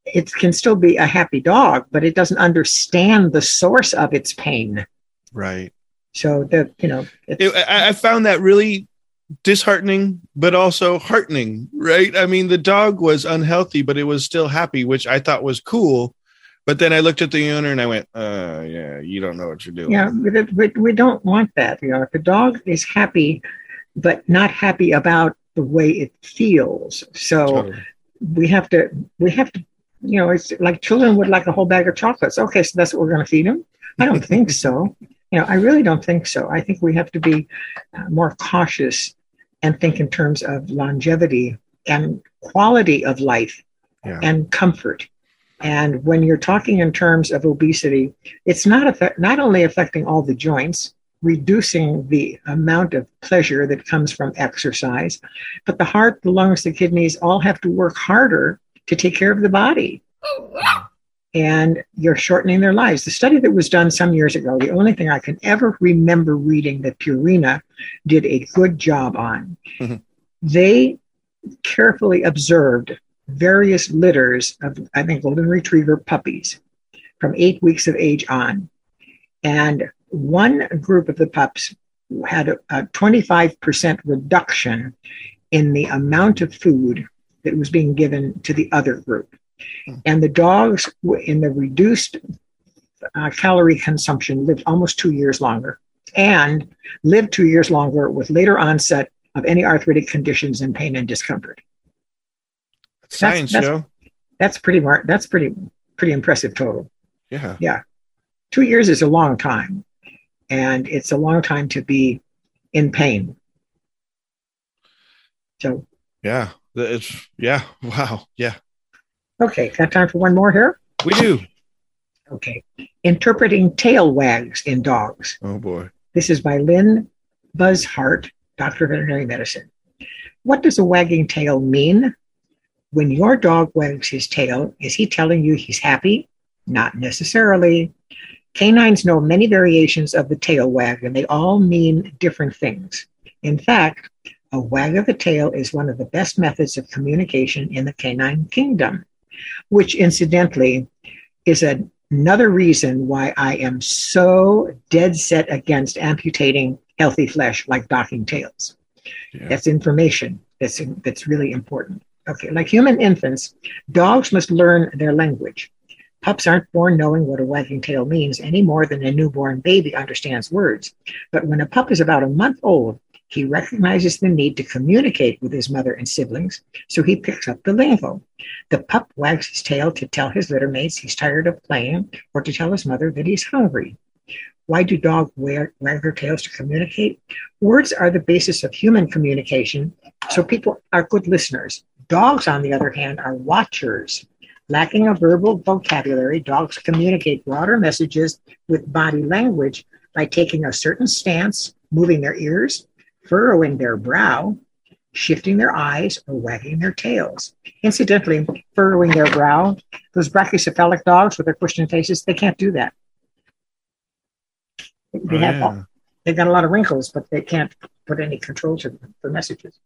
it can still be a happy dog, but it doesn't understand the source of its pain. right. So that you know, it's, It, I, I found that really disheartening, but also heartening, right? I mean, the dog was unhealthy, but it was still happy, which I thought was cool. But then I looked at the owner and I went, uh, yeah, you don't know what you're doing. yeah, we, we, we don't want that. You know, if the dog is happy, but not happy about the way it feels, so. Totally. we have to we have to you know it's like children would like a whole bag of chocolates okay so that's what we're going to feed them i don't think so you know i really don't think so i think we have to be uh, more cautious and think in terms of longevity and quality of life Yeah. and comfort and when you're talking in terms of obesity it's not affect, not only affecting all the joints reducing the amount of pleasure that comes from exercise but the heart, the lungs, the kidneys all have to work harder to take care of the body. Oh, And you're shortening their lives. The study that was done some years ago, the only thing I can ever remember reading that Purina did a good job on, Mhm. they carefully observed various litters of, I think, golden retriever puppies from eight weeks of age on. And one group of the pups had a, a 25% reduction in the amount of food that was being given to the other group. And the dogs in the reduced uh, calorie consumption lived almost two years longer and lived two years longer with later onset of any arthritic conditions and pain and discomfort. Science, that's- Joe. That's pretty mar- that's pretty pretty impressive total. Yeah. Yeah. Two years is a long time, and it's a long time to be in pain. So Yeah. It's, yeah. Wow. Yeah. Okay, got time for one more here. We do. Okay, interpreting tail wags in dogs. Oh, boy. This is by Lynn Buzhardt, Doctor of Veterinary Medicine. What does a wagging tail mean? When your dog wags his tail, is he telling you he's happy? Not necessarily. Canines know many variations of the tail wag, and they all mean different things. In fact, a wag of the tail is one of the best methods of communication in the canine kingdom, which incidentally is another reason why I am so dead set against amputating healthy flesh like docking tails. Yeah. That's information that's, that's really important. Okay, like human infants, dogs must learn their language. Pups aren't born knowing what a wagging tail means any more than a newborn baby understands words. But when a pup is about a month old, he recognizes the need to communicate with his mother and siblings, so he picks up the lingo. The pup wags his tail to tell his litter mates he's tired of playing or to tell his mother that he's hungry. Why do dogs wag their tails to communicate? Words are the basis of human communication, so people are good listeners. Dogs, on the other hand, are watchers. Lacking a verbal vocabulary, dogs communicate broader messages with body language, by taking a certain stance, moving their ears, furrowing their brow, shifting their eyes, or wagging their tails. Incidentally, furrowing their brow, those brachycephalic dogs with their in faces, they can't do that. They Oh, have yeah. they've got a lot of wrinkles, but they can't put any control to them for messages.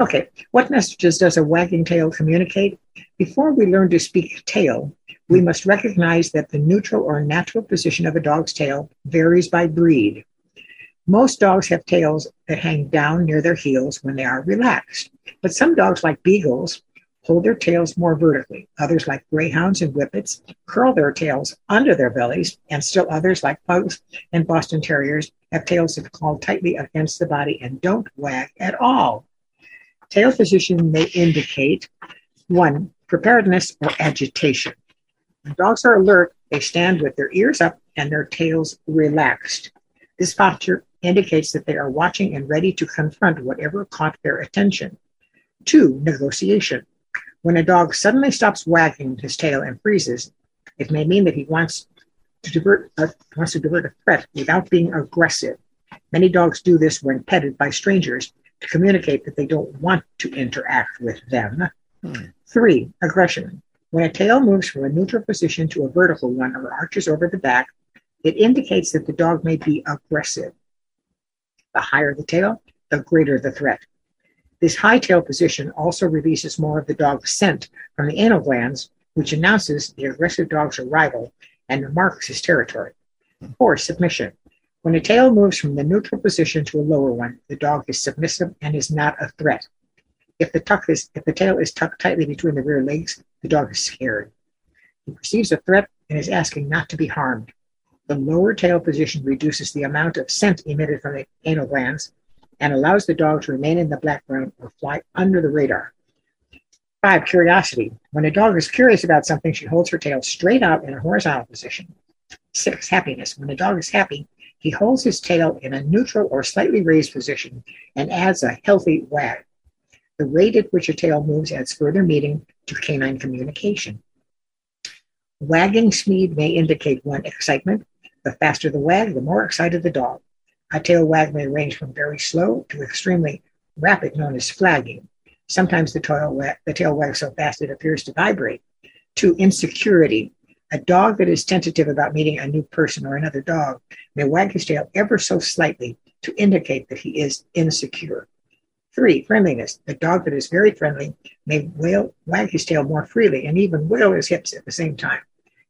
Okay, what messages does a wagging tail communicate? Before we learn to speak tail, we must recognize that the neutral or natural position of a dog's tail varies by breed. Most dogs have tails that hang down near their heels when they are relaxed, but some dogs, like beagles, hold their tails more vertically. Others, like greyhounds and whippets, curl their tails under their bellies, and still others, like pugs and Boston Terriers, have tails that call tightly against the body and don't wag at all. Tail position may indicate one, preparedness or agitation. When dogs are alert, they stand with their ears up and their tails relaxed. This posture indicates that they are watching and ready to confront whatever caught their attention. Two, negotiation. When a dog suddenly stops wagging his tail and freezes, it may mean that he wants to divert a, wants to divert a threat without being aggressive. Many dogs do this when petted by strangers to communicate that they don't want to interact with them. Hmm. Three, aggression. When a tail moves from a neutral position to a vertical one or arches over the back, it indicates that the dog may be aggressive. The higher the tail, the greater the threat. This high tail position also releases more of the dog's scent from the anal glands, which announces the aggressive dog's arrival and marks his territory. Or submission. When a tail moves from the neutral position to a lower one, the dog is submissive and is not a threat. If the is if the tail is tucked tightly between the rear legs, the dog is scared. He perceives a threat and is asking not to be harmed. The lower tail position reduces the amount of scent emitted from the anal glands and allows the dog to remain in the background or fly under the radar. Five, curiosity. When a dog is curious about something, she holds her tail straight out in a horizontal position. Six, happiness. When a dog is happy, he holds his tail in a neutral or slightly raised position and adds a healthy wag. The rate at which a tail moves adds further meaning to canine communication. Wagging speed may indicate one, excitement. The faster the wag, the more excited the dog. A tail wag may range from very slow to extremely rapid, known as flagging. Sometimes the tail, wag, the tail wags so fast it appears to vibrate. To insecurity. A dog that is tentative about meeting a new person or another dog may wag his tail ever so slightly to indicate that he is insecure. Three, friendliness. A dog that is very friendly may wail, wag his tail more freely and even wiggle his hips at the same time.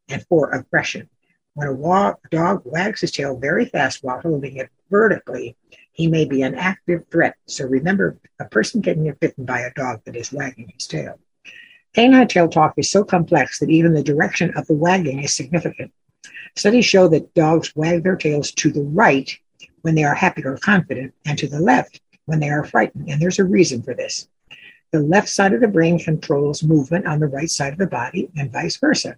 And four, aggression. When a wa- dog wags his tail very fast while holding it vertically, he may be an active threat. So remember, a person getting bitten by a dog that is wagging his tail. Canine tail talk is so complex that even the direction of the wagging is significant. Studies show that dogs wag their tails to the right when they are happy or confident, and to the left when they are frightened. And there's a reason for this. The left side of the brain controls movement on the right side of the body, and vice versa.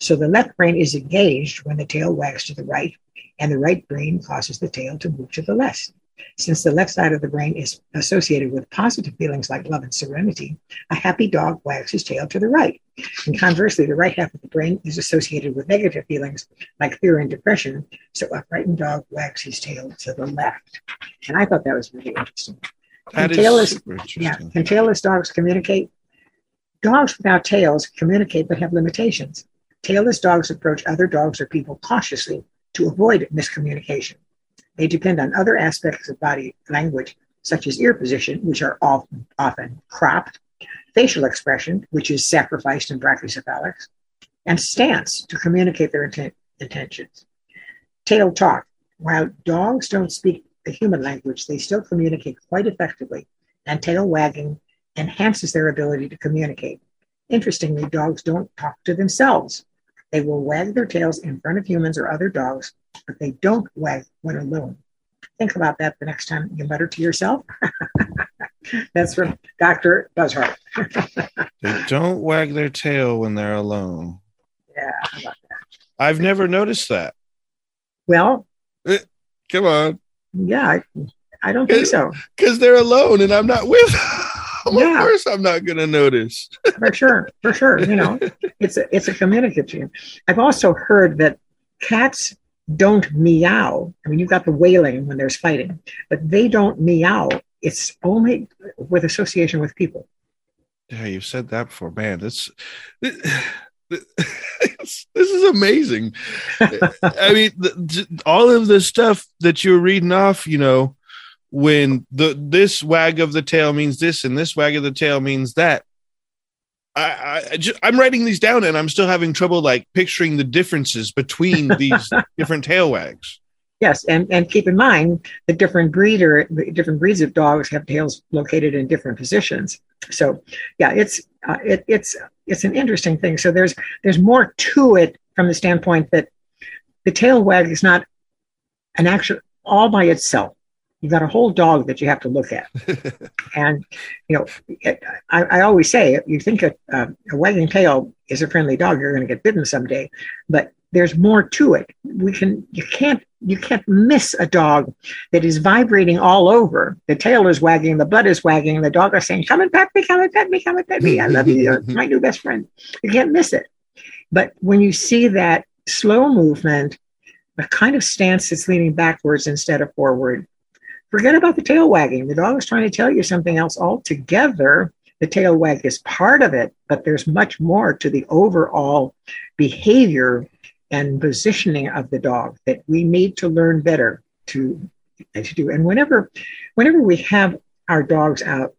So the left brain is engaged when the tail wags to the right, and the right brain causes the tail to move to the left. Since the left side of the brain is associated with positive feelings like love and serenity, a happy dog wags his tail to the right. And conversely, the right half of the brain is associated with negative feelings like fear and depression, so a frightened dog wags his tail to the left. And I thought that was really interesting. That tail is super Yeah. Can tailless dogs communicate? Dogs without tails communicate but have limitations. Tailless dogs approach other dogs or people cautiously to avoid miscommunication. They depend on other aspects of body language, such as ear position, which are often, often cropped, facial expression, which is sacrificed in brachycephalics, and stance to communicate their intent, intentions. Tail talk. While dogs don't speak the human language, they still communicate quite effectively, and tail wagging enhances their ability to communicate. Interestingly, dogs don't talk to themselves. They will wag their tails in front of humans or other dogs, but they don't wag when alone. Think about that the next time you mutter to yourself. <laughs> That's from Dr. Buzhardt. <laughs> They don't wag their tail when they're alone. Yeah. how about that? I've never noticed that. Well, eh, Come on. yeah, I, I don't think eh, so. Because they're alone and I'm not with them. Yeah. Of course I'm not gonna notice. for sure, for sure. You know, <laughs> it's a it's a communicative. I've also heard that cats don't meow. I mean, you've got the wailing when there's fighting, but they don't meow. It's only with association with people. Yeah, you've said that before, man. This, this, <laughs> this is amazing. <laughs> I mean, the, all of the stuff that you're reading off, you know, when the this wag of the tail means this and this wag of the tail means that. I, I just, I'm writing these down and I'm still having trouble like picturing the differences between <laughs> these different tail wags. Yes, and, and keep in mind the different breeder, different breeds of dogs have tails located in different positions. So, yeah, it's uh, it, it's it's an interesting thing. So there's there's more to it from the standpoint that the tail wag is not an actual all by itself. You've got a whole dog that you have to look at, <laughs> and you know it, I, I, always say you think a, uh, a wagging tail is a friendly dog, you're going to get bitten someday, but there's more to it. We can you can't you can't miss a dog that is vibrating all over. The tail is wagging, the butt is wagging, the dog is saying, "Come and pet me, come and pet me, come and pet me. I love you, You're <laughs> my new best friend." You can't miss it. But when you see that slow movement, a kind of stance that's leaning backwards instead of forward, forget about the tail wagging. The dog is trying to tell you something else altogether. The tail wag is part of it, but there's much more to the overall behavior and positioning of the dog that we need to learn better to, to do. And whenever, whenever we have our dogs out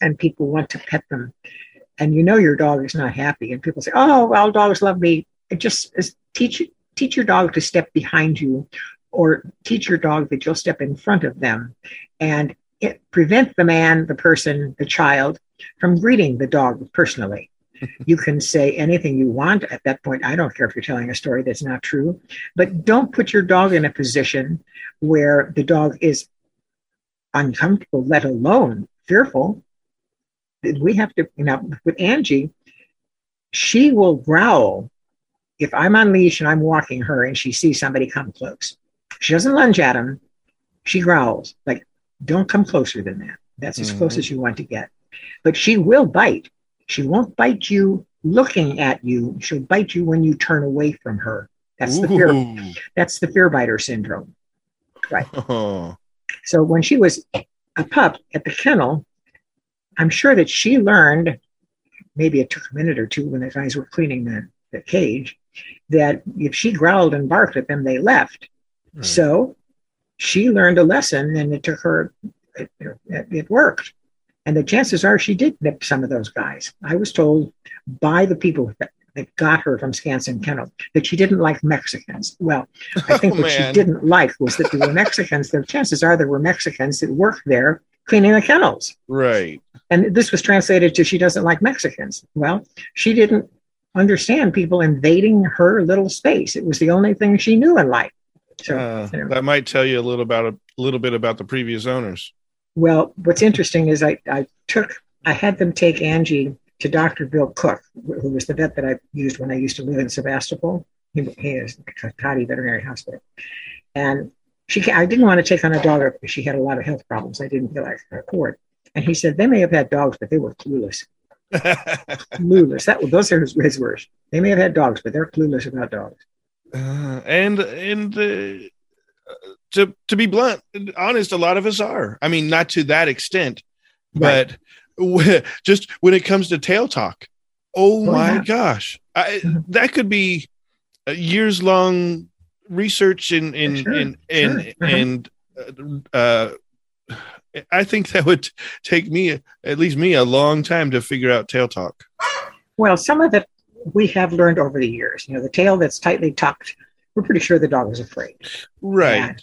and people want to pet them, and you know your dog is not happy, and people say, "Oh, well, dogs love me," it just is teach teach your dog to step behind you, or teach your dog that you'll step in front of them, and it, prevent the man, the person, the child from greeting the dog personally <laughs> you can say anything you want at that point. I don't care if you're telling a story that's not true, but don't put your dog in a position where the dog is uncomfortable, let alone fearful. We have to, you know, with Angie, she will growl if I'm on leash and I'm walking her and she sees somebody come close. She doesn't lunge at him. She growls like, "Don't come closer than that. That's as mm-hmm. close as you want to get." But she will bite she won't bite you looking at you. She'll bite you when you turn away from her. That's Ooh. the fear. That's the fear biter syndrome. Right. Oh. So when she was a pup at the kennel, I'm sure that she learned, maybe it took a minute or two when the guys were cleaning the, the cage, that if she growled and barked at them, they left. Right. So she learned a lesson and it took her, it, it, it worked. And the chances are she did nip some of those guys. I was told by the people that, that got her from Skansen Kennel that she didn't like Mexicans. Well, I think <laughs> oh, what man. she didn't like was that there were Mexicans. The chances are there were Mexicans that worked there cleaning the kennels. Right. And this was translated to she doesn't like Mexicans. Well, she didn't understand people invading her little space. It was the only thing she knew in life. So uh, that might tell you a little about a little bit about the previous owners. Well, what's interesting is I, I took, I had them take Angie to Dr. Bill Cook, who was the vet that I used when I used to live in Sebastopol. He, he is County Veterinary Hospital. And she, I didn't want to take on a dog because she had a lot of health problems. I didn't feel like I could afford. And he said, they may have had dogs, but they were clueless. <laughs> clueless. That those are his, his words. They may have had dogs, but they're clueless about dogs. Uh, and and uh, to to be blunt, honest, a lot of us are. I mean, not to that extent, right. but <laughs> just when it comes to tail talk, oh, oh my yeah. gosh, I, mm-hmm. that could be years long research in in sure. in in sure. and uh, I think that would take me at least me a long time to figure out tail talk. Well, some of it we have learned over the years. You know, the tail that's tightly tucked we're pretty sure the dog is afraid. Right.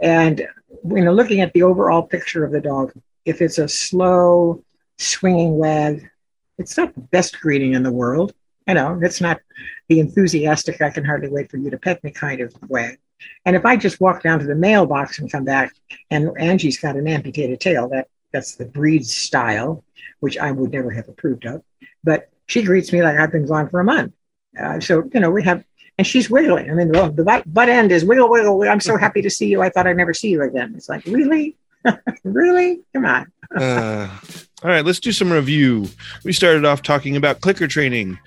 And, and you know, looking at the overall picture of the dog, if it's a slow swinging wag, it's not the best greeting in the world. You know, it's not the enthusiastic, I can hardly wait for you to pet me kind of wag. And if I just walk down to the mailbox and come back and Angie's got an amputated tail, that that's the breed style, which I would never have approved of. But she greets me like I've been gone for a month. Uh, so, you know, we have and she's wiggling. I mean, the, the butt end is wiggle, wiggle. I'm so happy to see you. I thought I'd never see you again. It's like, really? <laughs> really? Come on. uh, all right, let's do some review. We started off talking about clicker training.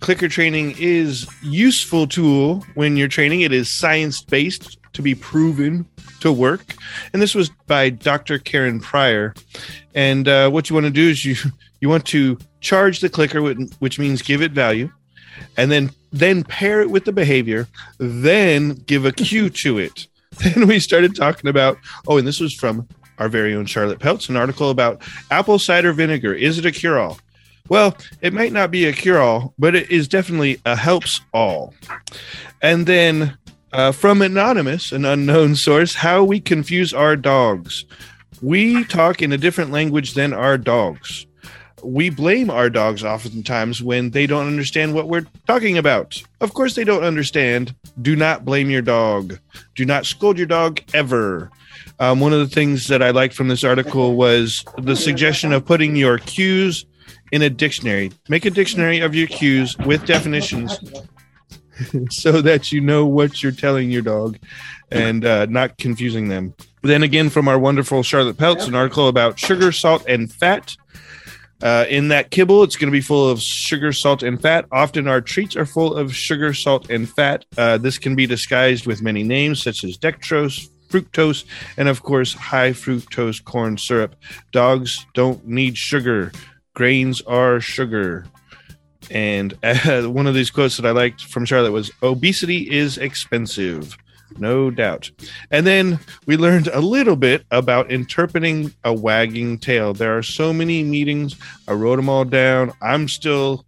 clicker training is useful tool when you're training. It is science based to be proven to work. And this was by Dr. Karen Pryor. And uh, what you want to do is you you want to charge the clicker, which means give it value, and then then pair it with the behavior, then give a cue to it. <laughs> Then we started talking about oh, and this was from our very own Charlotte Peltz, an article about apple cider vinegar. Is it a cure all? Well, it might not be a cure all, but it is definitely a helps all. And then uh, from Anonymous, an unknown <laughs> source, how we confuse our dogs. We talk in a different language than our dogs. We blame our dogs oftentimes when they don't understand what we're talking about. Of course, they don't understand. Do not blame your dog. Do not scold your dog ever. Um, one of the things that I liked from this article was the suggestion of putting your cues in a dictionary. Make a dictionary of your cues with definitions <laughs> so that you know what you're telling your dog and uh, not confusing them. Then again, from our wonderful Charlotte Peltz, an article about sugar, salt, and fat. Uh, in that kibble, it's going to be full of sugar, salt, and fat. Often our treats are full of sugar, salt, and fat. Uh, this can be disguised with many names, such as dextrose, fructose, and of course, high fructose corn syrup. Dogs don't need sugar. Grains are sugar. And uh, <laughs> one of these quotes that I liked from Charlotte was obesity is expensive. No doubt. And then we learned a little bit about interpreting a wagging tail. There are so many meetings. I wrote them all down. I'm still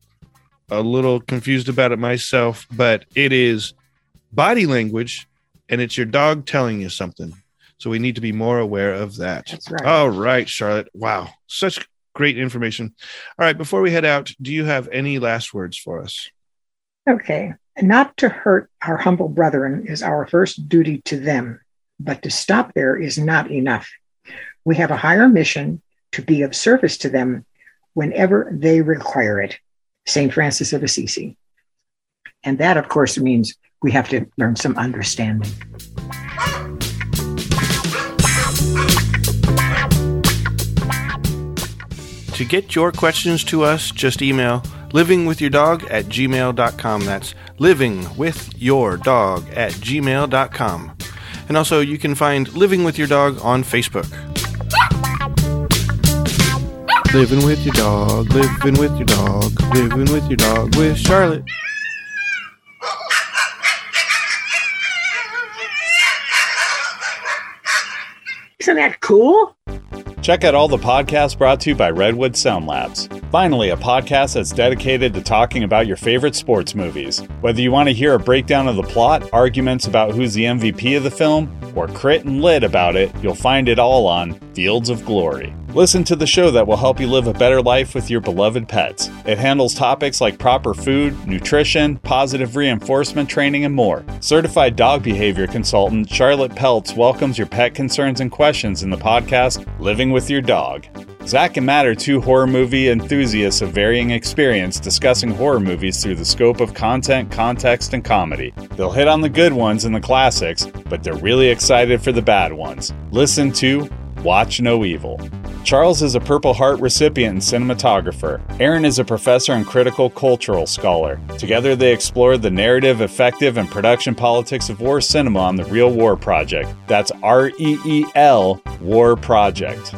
a little confused about it myself, but it is body language and it's your dog telling you something. So we need to be more aware of that. Right. All right, Charlotte. Wow. Such great information. All right, before we head out, do you have any last words for us? Okay. Not to hurt our humble brethren is our first duty to them, but to stop there is not enough. We have a higher mission to be of service to them whenever they require it. St. Francis of Assisi. And that, of course, means we have to learn some understanding. To get your questions to us, just email livingwithyourdog at gmail.com. That's livingwithyourdog at gmail.com. And also, you can find Living With Your Dog on Facebook. Living with your dog, living with your dog, living with your dog with Charlotte. Isn't that cool? Check out all the podcasts brought to you by Redwood Sound Labs. Finally, a podcast that's dedicated to talking about your favorite sports movies. Whether you want to hear a breakdown of the plot, arguments about who's the MVP of the film, or crit and lit about it, you'll find it all on Fields of Glory. Listen to the show that will help you live a better life with your beloved pets. It handles topics like proper food, nutrition, positive reinforcement training, and more. Certified dog behavior consultant Charlotte Peltz welcomes your pet concerns and questions in the podcast Living with Your Dog. Zach and Matt are two horror movie enthusiasts of varying experience discussing horror movies through the scope of content, context, and comedy. They'll hit on the good ones and the classics, but they're really excited for the bad ones. Listen to Watch No Evil. Charles is a Purple Heart recipient and cinematographer. Aaron is a professor and critical cultural scholar. Together, they explore the narrative, effective, and production politics of war cinema on the Reel War Project. That's R E E L War Project.